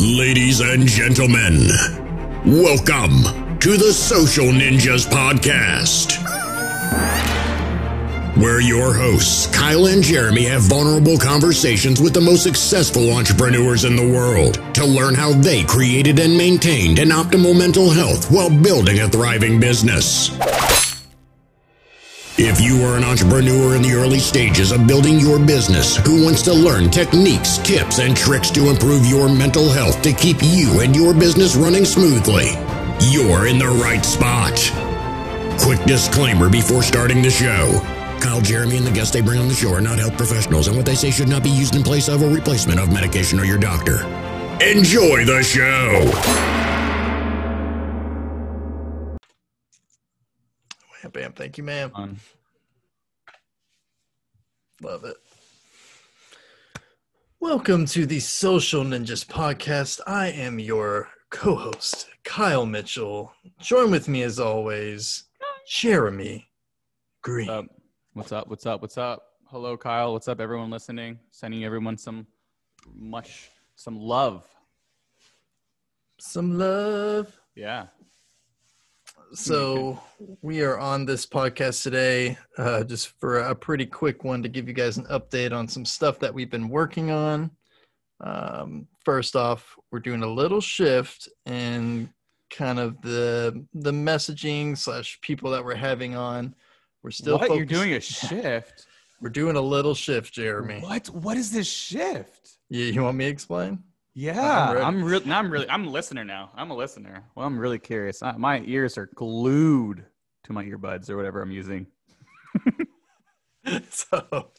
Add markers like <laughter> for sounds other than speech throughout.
Ladies and gentlemen, welcome to the Social Ninjas Podcast, where your hosts, Kyle and Jeremy, have vulnerable conversations with the most successful entrepreneurs in the world to learn how they created and maintained an optimal mental health while building a thriving business. If you are an entrepreneur in the early stages of building your business who wants to learn techniques, tips, and tricks to improve your mental health to keep you and your business running smoothly, you're in the right spot. Quick disclaimer before starting the show. Kyle, Jeremy, and the guests they bring on the show are not health professionals, and what they say should not be used in place of or replacement of medication or your doctor. Enjoy the show! Bam. Thank you, ma'am. Love it. Welcome to the Social Ninjas podcast. I am your co host, Kyle Mitchell. Join with me, as always, Jeremy Green. What's up? What's up? What's up? What's up? Hello, Kyle. What's up, everyone listening? Sending everyone some much, some love. Some love. Yeah. So, we are on this podcast today uh, just for a pretty quick one to give you guys an update on some stuff that we've been working on. Um, first off, we're doing a little shift in kind of the the messaging slash people that we're having on. We're still what? You're doing a <laughs> shift? We're doing a little shift, Jeremy. What? What is this shift? You, you want me to explain? Yeah. I'm really. I'm really. I'm a listener now. I'm a listener. Well, I'm really curious. I, my ears are glued to my earbuds or whatever I'm using. <laughs> so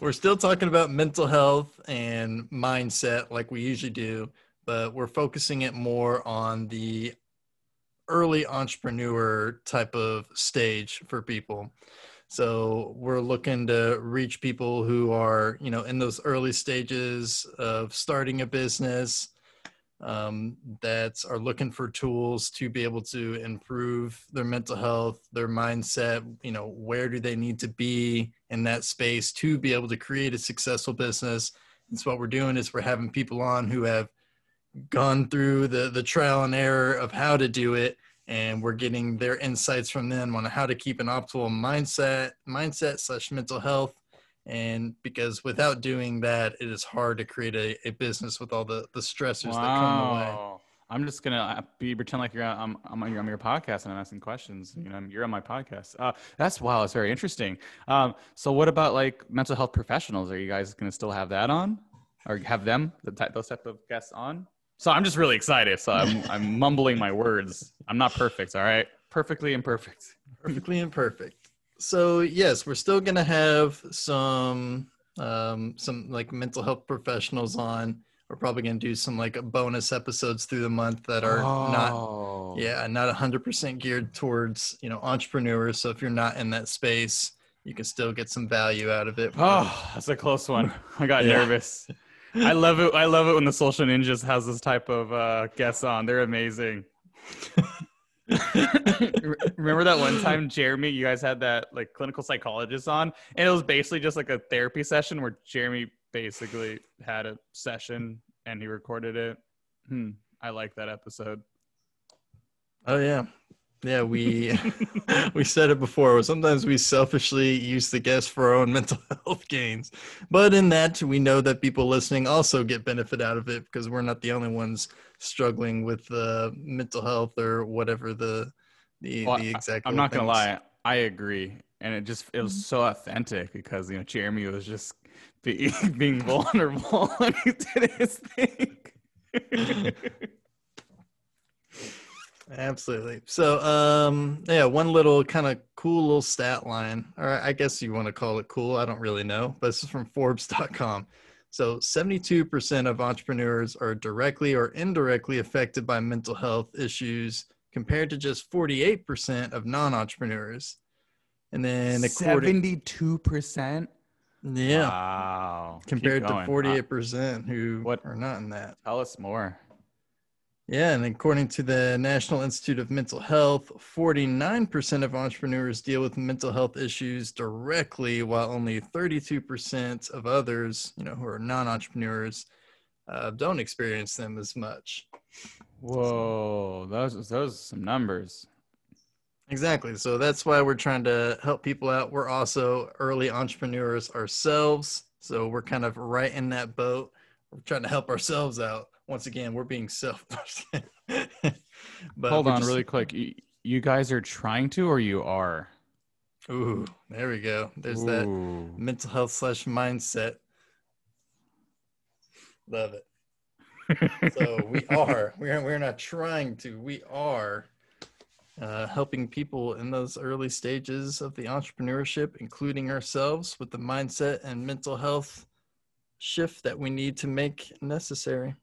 we're still talking about mental health and mindset like we usually do, but we're focusing it more on the early entrepreneur type of stage for people. So we're looking to reach people who are, you know, in those early stages of starting a business um, that are looking for tools to be able to improve their mental health, their mindset. You know, where do they need to be in that space to be able to create a successful business? And so what we're doing is we're having people on who have gone through the the trial and error of how to do it and we're getting their insights from them on how to keep an optimal mindset mindset slash mental health and because without doing that it is hard to create a, a business with all the the stressors that come away Wow. I'm just gonna uh, be pretend like you're on, I'm, I'm on your podcast and I'm asking questions. You know, you're on my podcast. Uh, that's wow. It's very interesting. Um, so what about like mental health professionals? Are you guys gonna still have that on, or have them the type, those type of guests on? So I'm just really excited. So I'm <laughs> I'm mumbling my words. I'm not perfect. All right, perfectly imperfect. perfectly imperfect. So yes, we're still gonna have some um, some like mental health professionals on. We're probably gonna do some like bonus episodes through the month that are not Oh. yeah not 100% geared towards you know entrepreneurs. So if you're not in that space, you can still get some value out of it. Oh, that's a close one. I got Yeah. nervous. I love it. I love it when the Social Ninjas has this type of uh, guests on. They're amazing. Remember that one time, Jeremy, you guys had that like clinical psychologist on, and it was basically just like a therapy session where Jeremy basically had a session and he recorded it. Hmm, I like that episode. Oh yeah, yeah. We <laughs> we said it before. Sometimes we selfishly use the guests for our own <laughs> mental health gains, but in that we know that people listening also get benefit out of it because we're not the only ones struggling with uh, mental health or whatever the the, Well, the exact. I'm little not gonna lie. I agree, and it just it was so authentic because you know Jeremy was just be, <laughs> being vulnerable and he did his thing. Absolutely. So, um, yeah, one little kind of cool little stat line, or I guess you want to call it cool. I don't really know, but this is from Forbes.com. So, 72% of entrepreneurs are directly or indirectly affected by mental health issues, compared to just 48% of non entrepreneurs. And then, according, Seventy-two percent. yeah, Wow. Compared to 48% who What- are not in that. Uh, tell us more. Yeah, and according to the National Institute of Mental Health, 49% of entrepreneurs deal with mental health issues directly, while only 32% of others, you know, who are non-entrepreneurs, uh, don't experience them as much. Whoa, those those are some numbers. Exactly. So that's why we're trying to help people out. We're also early entrepreneurs ourselves. So we're kind of right in that boat. We're trying to help ourselves out. Once again, we're being self. <laughs> <laughs> but Hold on, just, really quick. You, you, guys are trying to, or you are? Ooh, there we go. There's Ooh. that mental health slash mindset. Love it. <laughs> so we are. We're we're not trying to. We are uh, helping people in those early stages of the entrepreneurship, including ourselves, with the mindset and mental health shift that we need to make necessary.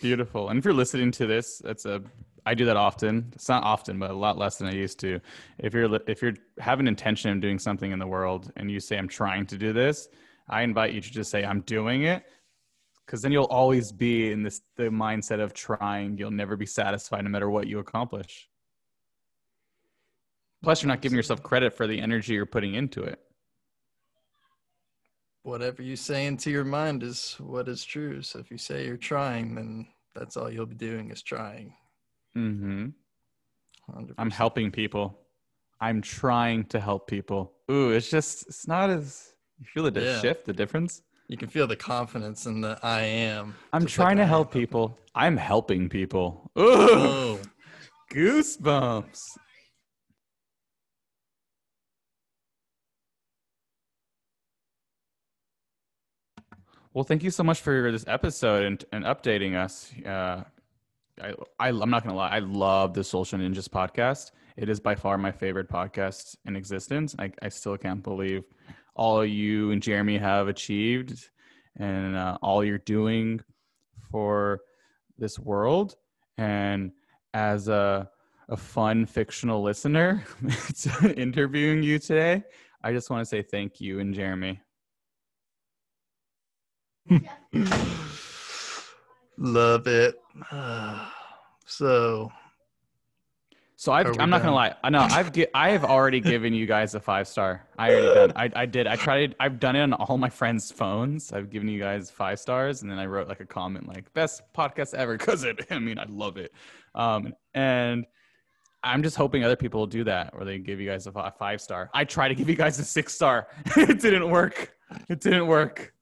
Beautiful. And if you're listening to this, that's a I do that often. It's not often, but a lot less than I used to. If you're if you're have an intention of doing something in the world and you say I'm trying to do this, I invite you to just say I'm doing it because then you'll always be in this the mindset of trying. You'll never be satisfied no matter what you accomplish. Plus, you're not giving yourself credit for the energy you're putting into it. Whatever you say into your mind is what is true. So if you say you're trying, then that's all you'll be doing is trying. Mm-hmm. i am helping people. I'm trying to help people. Ooh, it's just it's not as you feel the yeah. shift, the difference. You can feel the confidence in the I am. I'm trying like to help people. I'm helping people. Ooh, oh. <laughs> goosebumps. Well, thank you so much for this episode and, and updating us. Uh, I, I, am not going to lie. I love the Social Ninjas podcast. It is by far my favorite podcast in existence. I, I still can't believe all you and Jeremy have achieved and uh, all you're doing for this world. And as a, a fun fictional listener <laughs> interviewing you today, I just want to say thank you and Jeremy. <laughs> Love it. <sighs> so so i am not gonna lie. I know I've I have already given you guys a five star. I already done. I, I did. I tried. I've done it on all my friends' phones. I've given you guys five stars, and then I wrote like a comment like best podcast ever because it. <laughs> I mean, I love it. Um, and I'm just hoping other people will do that, or they give you guys a five star. I try to give you guys a six star. <laughs> it didn't work. It didn't work.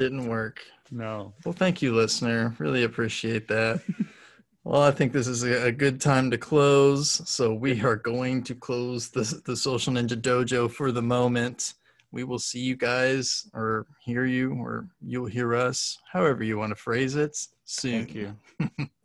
Didn't work. No. Well, thank you, listener. Really appreciate that. <laughs> well, I think this is a, good time to close. So we are going to close the, the Social Ninja Dojo for the moment. We will see you guys or hear you or you'll hear us, however you want to phrase it, soon. Thank you. <laughs>